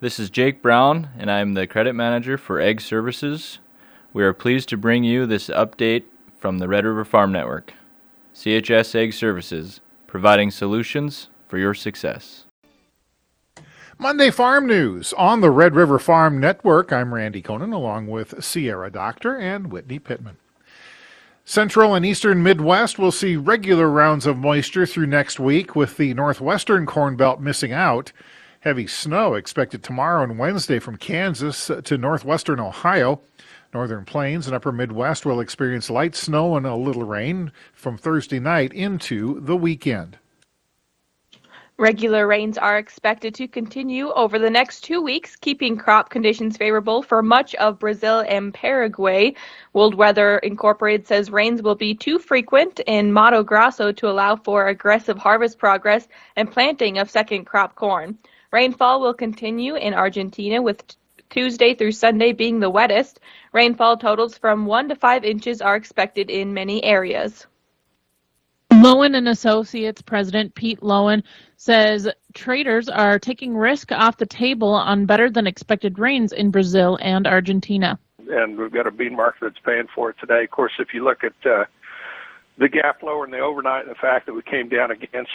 This is Jake Brown, and I'm the credit manager for Ag Services. We are pleased to bring you this update from the Red River Farm Network. CHS Ag Services, providing solutions for your success. Monday Farm News on the Red River Farm Network. I'm Randy Koenen along with Sierra Doctor and Whitney Pittman. Central and eastern Midwest will see regular rounds of moisture through next week, with the northwestern Corn Belt missing out. Heavy snow expected tomorrow and Wednesday from Kansas to northwestern Ohio. Northern Plains and upper Midwest will experience light snow and a little rain from Thursday night into the weekend. Regular rains are expected to continue over the next two weeks, keeping crop conditions favorable for much of Brazil and Paraguay. World Weather Incorporated says rains will be too frequent in Mato Grosso to allow for aggressive harvest progress and planting of second crop corn. Rainfall will continue in Argentina with Tuesday through Sunday being the wettest. Rainfall totals from 1 to 5 inches are expected in many areas. Lowen and Associates President Pete Lowen says traders are taking risk off the table on better than expected rains in Brazil and Argentina. And we've got a bean market that's paying for it today. Of course, if you look at uh, the gap lower in the overnight and the fact that we came down against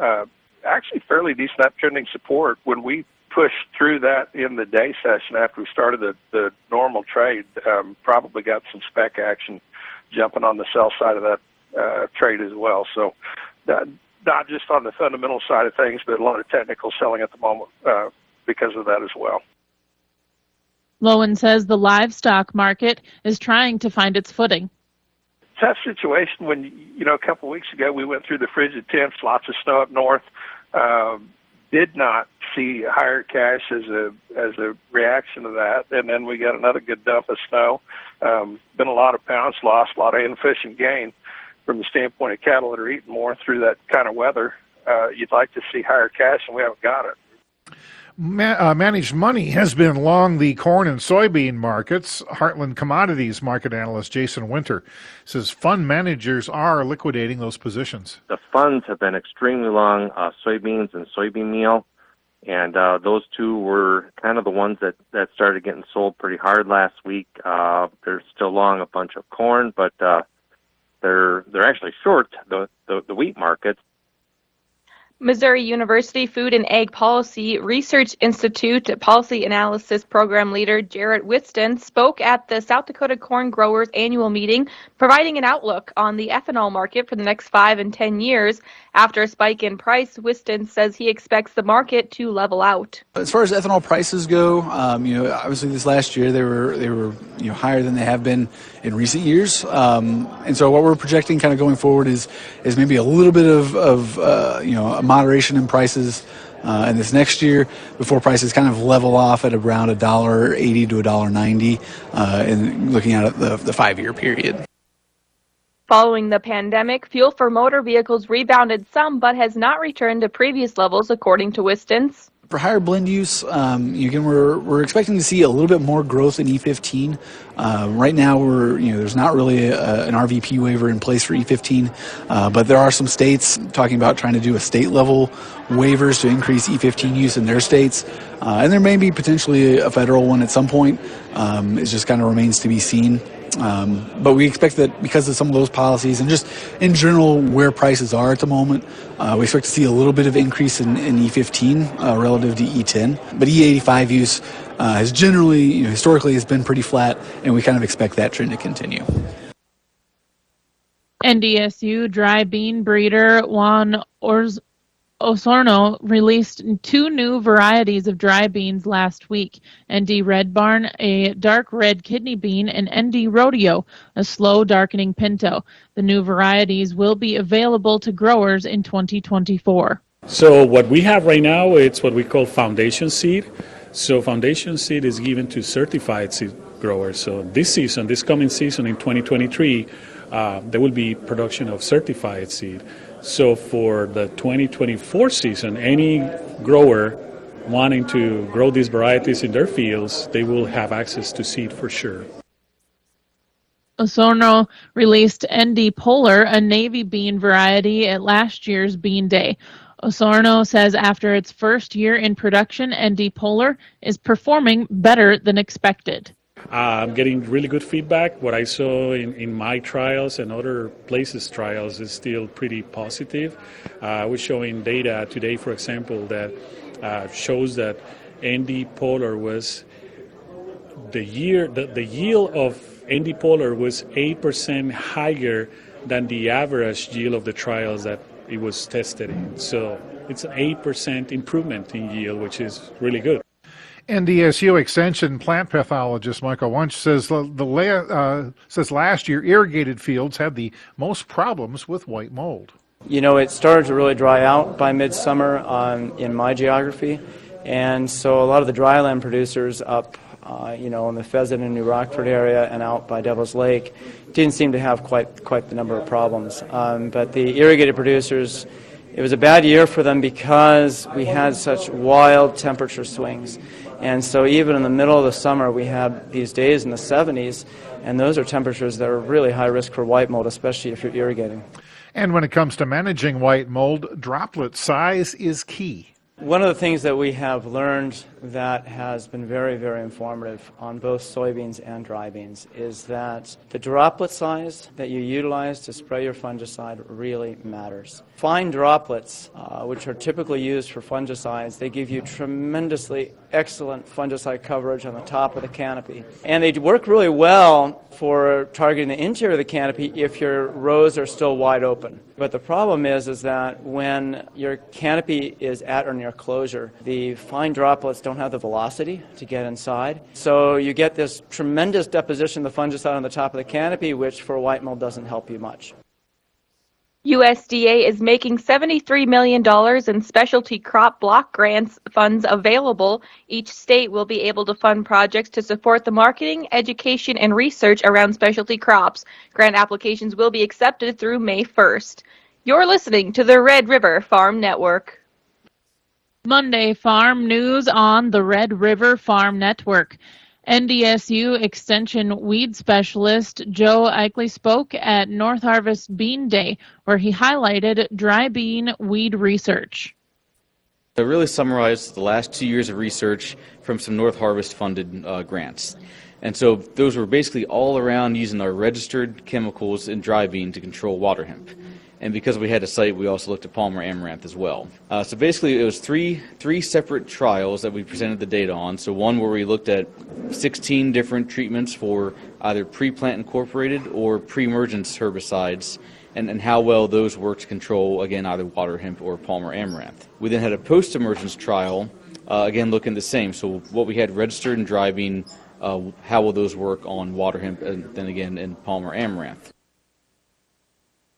uh, actually fairly decent uptrending support when we pushed through that in the day session after we started the, the normal trade, um, probably got some spec action jumping on the sell side of that uh, trade as well. So, uh, not just on the fundamental side of things, but a lot of technical selling at the moment uh, because of that as well. Lowen says the livestock market is trying to find its footing. Tough situation when, you know, a couple of weeks ago we went through the frigid temps, lots of snow up north. Um, did not see higher cash as a as a reaction to that, and then we got another good dump of snow. Um, been a lot of pounds lost, a lot of inefficient gain from the standpoint of cattle that are eating more through that kind of weather, uh, you'd like to see higher cash, and we haven't got it. Ma- uh, managed money has been long the corn and soybean markets. Heartland Commodities market analyst Jason Winter says fund managers are liquidating those positions. The funds have been extremely long uh, soybeans and soybean meal, and uh, those two were kind of the ones that, that started getting sold pretty hard last week. Uh, they're still long a bunch of corn, but uh, they're they're actually short the, the, the wheat market Missouri University Food and Ag Policy Research Institute Policy Analysis Program Leader Jarrett Whistance spoke at the South Dakota Corn Growers Annual Meeting, providing an outlook on the ethanol market for the next five and ten years. After a spike in price, Whistance says he expects the market to level out. As far as ethanol prices go, um, you know, obviously this last year they were they were you know higher than they have been in recent years, um, and so what we're projecting kind of going forward is is maybe a little bit of, of uh, you know moderation in prices uh, in this next year before prices kind of level off at around a dollar eighty to a dollar ninety, uh, in looking at the, the five year period. Following the pandemic, fuel for motor vehicles rebounded some but has not returned to previous levels, according to Whistance. For higher blend use, um, again, we're, we're expecting to see a little bit more growth in E15. Uh, right now, we're you know there's not really a, an RVP waiver in place for E15, uh, but there are some states talking about trying to do a state level waivers to increase E15 use in their states, uh, and there may be potentially a federal one at some point. Um, it just kind of remains to be seen. Um, but we expect that because of some of those policies and just in general where prices are at the moment, uh, we expect to see a little bit of increase in, in E15 uh, relative to E10. But E85 use uh, has generally, you know, historically, has been pretty flat, and we kind of expect that trend to continue. NDSU dry bean breeder Juan Orz Osorno released two new varieties of dry beans last week ND Red Barn, a dark red kidney bean, and ND Rodeo, a slow darkening pinto. The new varieties will be available to growers in 2024. So, what we have right now, it's what we call foundation seed. So, foundation seed is given to certified seed growers. So, this season, this coming season in 2023, uh, there will be production of certified seed. So for the 2024 season, any grower wanting to grow these varieties in their fields, they will have access to seed for sure. Osorno released ND Polar, a navy bean variety, at last year's Bean Day. Osorno says after its first year in production, ND Polar is performing better than expected. I'm getting really good feedback. What I saw in, in my trials and other places' trials is still pretty positive. Uh, we're showing data today, for example, that uh, shows that ND Polar was the year the, the yield of ND Polar was 8% higher than the average yield of the trials that it was tested in. So it's an 8% improvement in yield, which is really good. NDSU Extension plant pathologist Michael Wunsch says the, uh, says last year irrigated fields had the most problems with white mold. You know, it started to really dry out by midsummer um, in my geography, and so a lot of the dryland producers up, uh, you know, in the Pheasant and New Rockford area and out by Devil's Lake, didn't seem to have quite quite the number of problems. Um, but the irrigated producers, it was a bad year for them because we had such wild temperature swings. And so even in the middle of the summer, we had these days in the 70s, and those are temperatures that are really high risk for white mold, especially if you're irrigating. And when it comes to managing white mold, droplet size is key. One of the things that we have learned that has been very, very informative on both soybeans and dry beans is that the droplet size that you utilize to spray your fungicide really matters. Fine droplets, uh, which are typically used for fungicides, they give you tremendously excellent fungicide coverage on the top of the canopy. And they work really well for targeting the interior of the canopy if your rows are still wide open. But the problem is, is that when your canopy is at or near closure, the fine droplets don't have the velocity to get inside. So you get this tremendous deposition of the fungicide on the top of the canopy, which for white mold doesn't help you much. USDA is making $73 million in specialty crop block grants funds available. Each state will be able to fund projects to support the marketing, education, and research around specialty crops. Grant applications will be accepted through May 1st. You're listening to the Red River Farm Network. Monday Farm News on the Red River Farm Network. NDSU Extension Weed Specialist Joe Ikley spoke at Northarvest Bean Day, where he highlighted dry bean weed research. I really summarized the last two years of research from some Northarvest funded uh, grants. And so those were basically all around using our registered chemicals in dry bean to control water hemp and because we had a site, we also looked at Palmer Amaranth as well. Uh, so basically, it was three three separate trials that we presented the data on. So one where we looked at 16 different treatments for either pre-plant incorporated or pre-emergence herbicides. And, and how well those work to control, again, either water hemp or Palmer amaranth. We then had a post emergence trial, uh, again, looking the same. So, what we had registered and driving uh, how will those work on water hemp and then again in Palmer amaranth?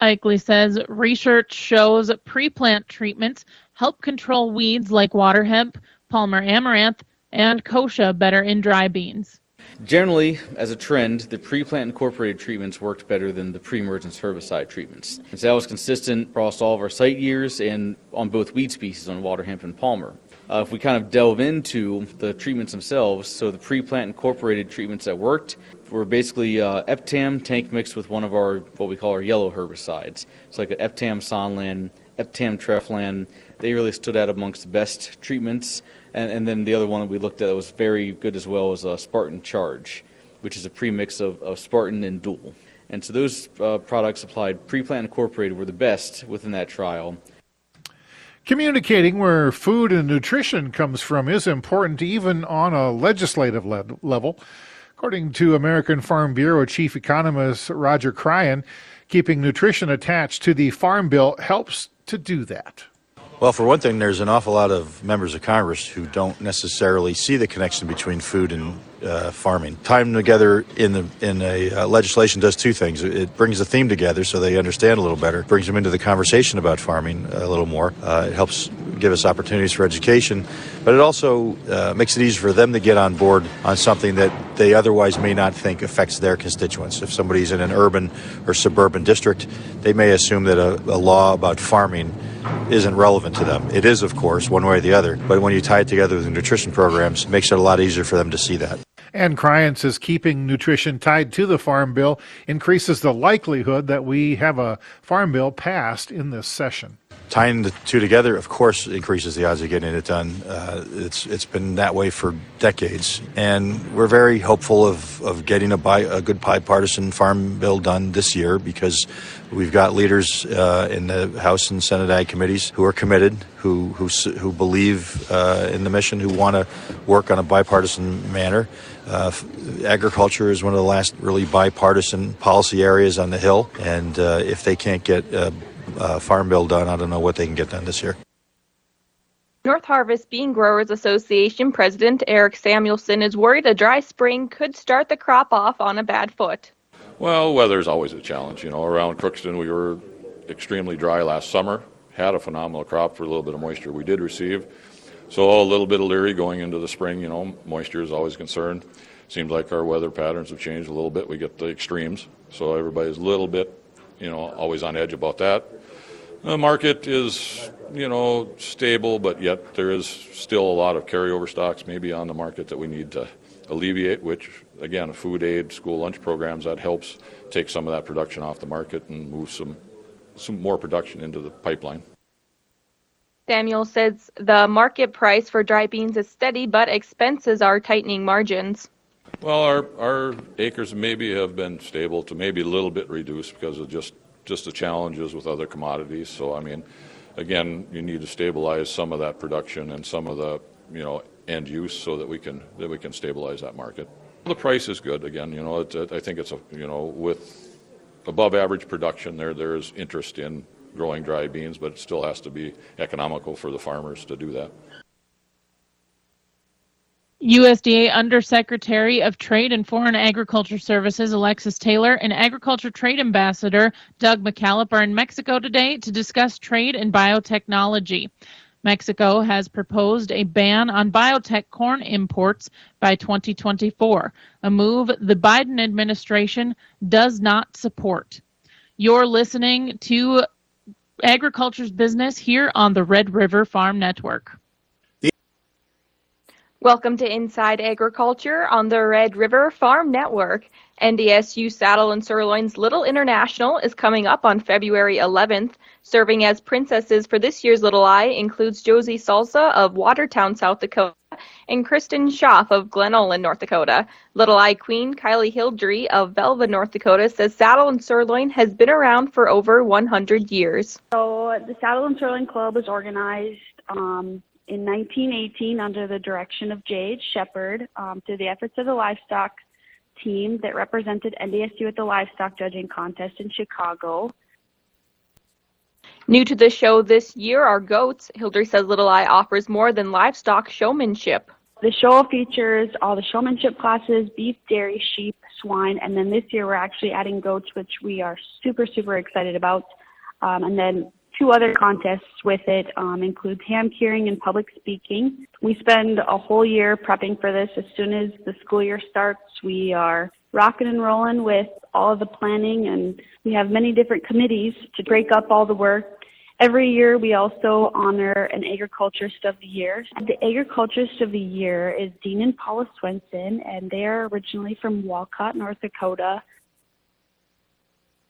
Ikley says research shows pre-plant treatments help control weeds like water hemp, Palmer amaranth, and kochia better in dry beans. Generally, as a trend, the pre-plant incorporated treatments worked better than the pre-emergence herbicide treatments. And so that was consistent across all of our site years and on both weed species on water hemp and palmer. Uh, if we kind of delve into the treatments themselves, so the pre-plant incorporated treatments that worked were basically uh, Eptam tank mixed with one of our what we call our yellow herbicides. It's like an Eptam Sonalan, Eptam Treflan. They really stood out amongst the best treatments. And, and then the other one that we looked at that was very good as well was uh, Spartan Charge, which is a premix of, of Spartan and Dual. And so those uh, products applied pre-plant incorporated were the best within that trial. Communicating where food and nutrition comes from is important even on a legislative le- level. According to American Farm Bureau Chief Economist Roger Cryan, keeping nutrition attached to the Farm Bill helps to do that. Well, for one thing, there's an awful lot of members of Congress who don't necessarily see the connection between food and uh, farming. Time together in the in a uh, legislation does two things. It brings the theme together so they understand a little better. Brings them into the conversation about farming a little more. Uh, it helps give us opportunities for education, but it also uh, makes it easier for them to get on board on something that they otherwise may not think affects their constituents. If somebody's in an urban or suburban district, they may assume that a, a law about farming isn't relevant to them. It is, of course, one way or the other, but when you tie it together with nutrition programs, it makes it a lot easier for them to see that. And Cryan says keeping nutrition tied to the Farm Bill increases the likelihood that we have a Farm Bill passed in this session. Tying the two together, of course, increases the odds of getting it done. Uh, it's it's been that way for decades, and we're very hopeful of, of getting a, bi- a good bipartisan farm bill done this year because we've got leaders uh, in the House and Senate Ag committees who are committed, who who who believe uh, in the mission, who want to work on a bipartisan manner. Uh, agriculture is one of the last really bipartisan policy areas on the Hill, and uh, if they can't get uh, uh, farm bill done. I don't know what they can get done this year. Northarvest Bean Growers Association President Eric Samuelson is worried a dry spring could start the crop off on a bad foot. Well, weather's always a challenge. You know, around Crookston, we were extremely dry last summer, had a phenomenal crop for a little bit of moisture we did receive. So a little bit of leery going into the spring, you know, moisture is always a concern. Seems like our weather patterns have changed a little bit. We get the extremes, so everybody's a little bit, you know, always on edge about that. The market is, you know, stable, but yet there is still a lot of carryover stocks maybe on the market that we need to alleviate, which, again, food aid, school lunch programs, that helps take some of that production off the market and move some, some more production into the pipeline. Samuel says the market price for dry beans is steady, but expenses are tightening margins. Well, our, our acres maybe have been stable to maybe a little bit reduced because of just just the challenges with other commodities. So, I mean, again, you need to stabilize some of that production and some of the, you know, end use so that we can that we can stabilize that market. The price is good. Again, you know, I think it's a you know with above average production there there is interest in growing dry beans, but it still has to be economical for the farmers to do that. USDA Undersecretary of Trade and Foreign Agriculture Services Alexis Taylor and Agriculture Trade Ambassador Doug McKalip are in Mexico today to discuss trade and biotechnology. Mexico has proposed a ban on biotech corn imports by 2024, a move the Biden administration does not support. You're listening to Agriculture's Business here on the Red River Farm Network. Welcome to Inside Agriculture on the Red River Farm Network. NDSU Saddle and Sirloin's Little International is coming up on February 11th. Serving as princesses for this year's Little I includes Josie Salsa of Watertown, South Dakota, and Kristen Schaff of Glen North Dakota. Little I Queen Kylie Hildry of Velva, North Dakota says Saddle and Sirloin has been around for over 100 years. So the Saddle and Sirloin Club is organized um, in 1918 under the direction of J.H. Shepperd um, through the efforts of the livestock team that represented NDSU at the livestock judging contest in Chicago. New to the show this year are goats. Hildry says Little I offers more than livestock showmanship. The show features all the showmanship classes beef, dairy, sheep, swine, and then this year we're actually adding goats, which we are super, super excited about. Um, and then two other contests with it um, includes ham curing and public speaking. We spend a whole year prepping for this. As soon as the school year starts, we are rocking and rolling with all of the planning, and we have many different committees to break up all the work. Every year, we also honor an agriculturist of the year. The agriculturist of the year is Dean and Paula Swenson, and they are originally from Walcott, North Dakota.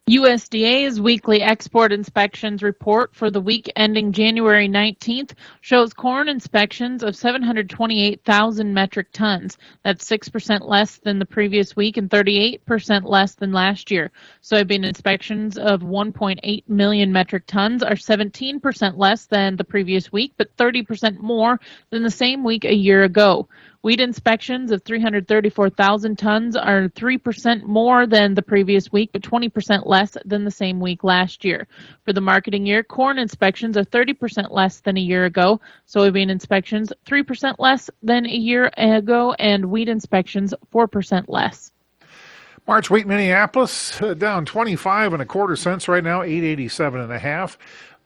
USDA's weekly export inspections report for the week ending January 19th shows corn inspections of 728,000 metric tons. That's 6% less than the previous week and 38% less than last year. Soybean inspections of 1.8 million metric tons are 17% less than the previous week, but 30% more than the same week a year ago. Wheat inspections of 334,000 tons are 3% more than the previous week, but 20% less than the same week last year. For the marketing year, corn inspections are 30% less than a year ago, soybean inspections 3% less than a year ago, and wheat inspections 4% less. March wheat Minneapolis uh, down 25 and a quarter cents right now, 887 and a half.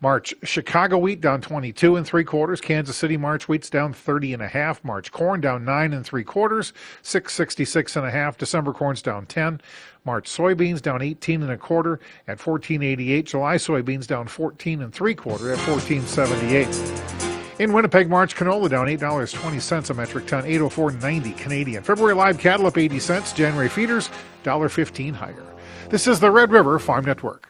March Chicago wheat down 22 and three quarters. Kansas City March wheat's down 30 and a half. March corn down nine and three quarters, 666 and a half. December corn's down 10. March soybeans down 18 and a quarter at 1488. July soybeans down 14 and three quarter at 1478. In Winnipeg, March canola down $8.20 a metric ton, 804.90 Canadian. February live cattle up 80 cents. January feeders $1.15 higher. This is the Red River Farm Network.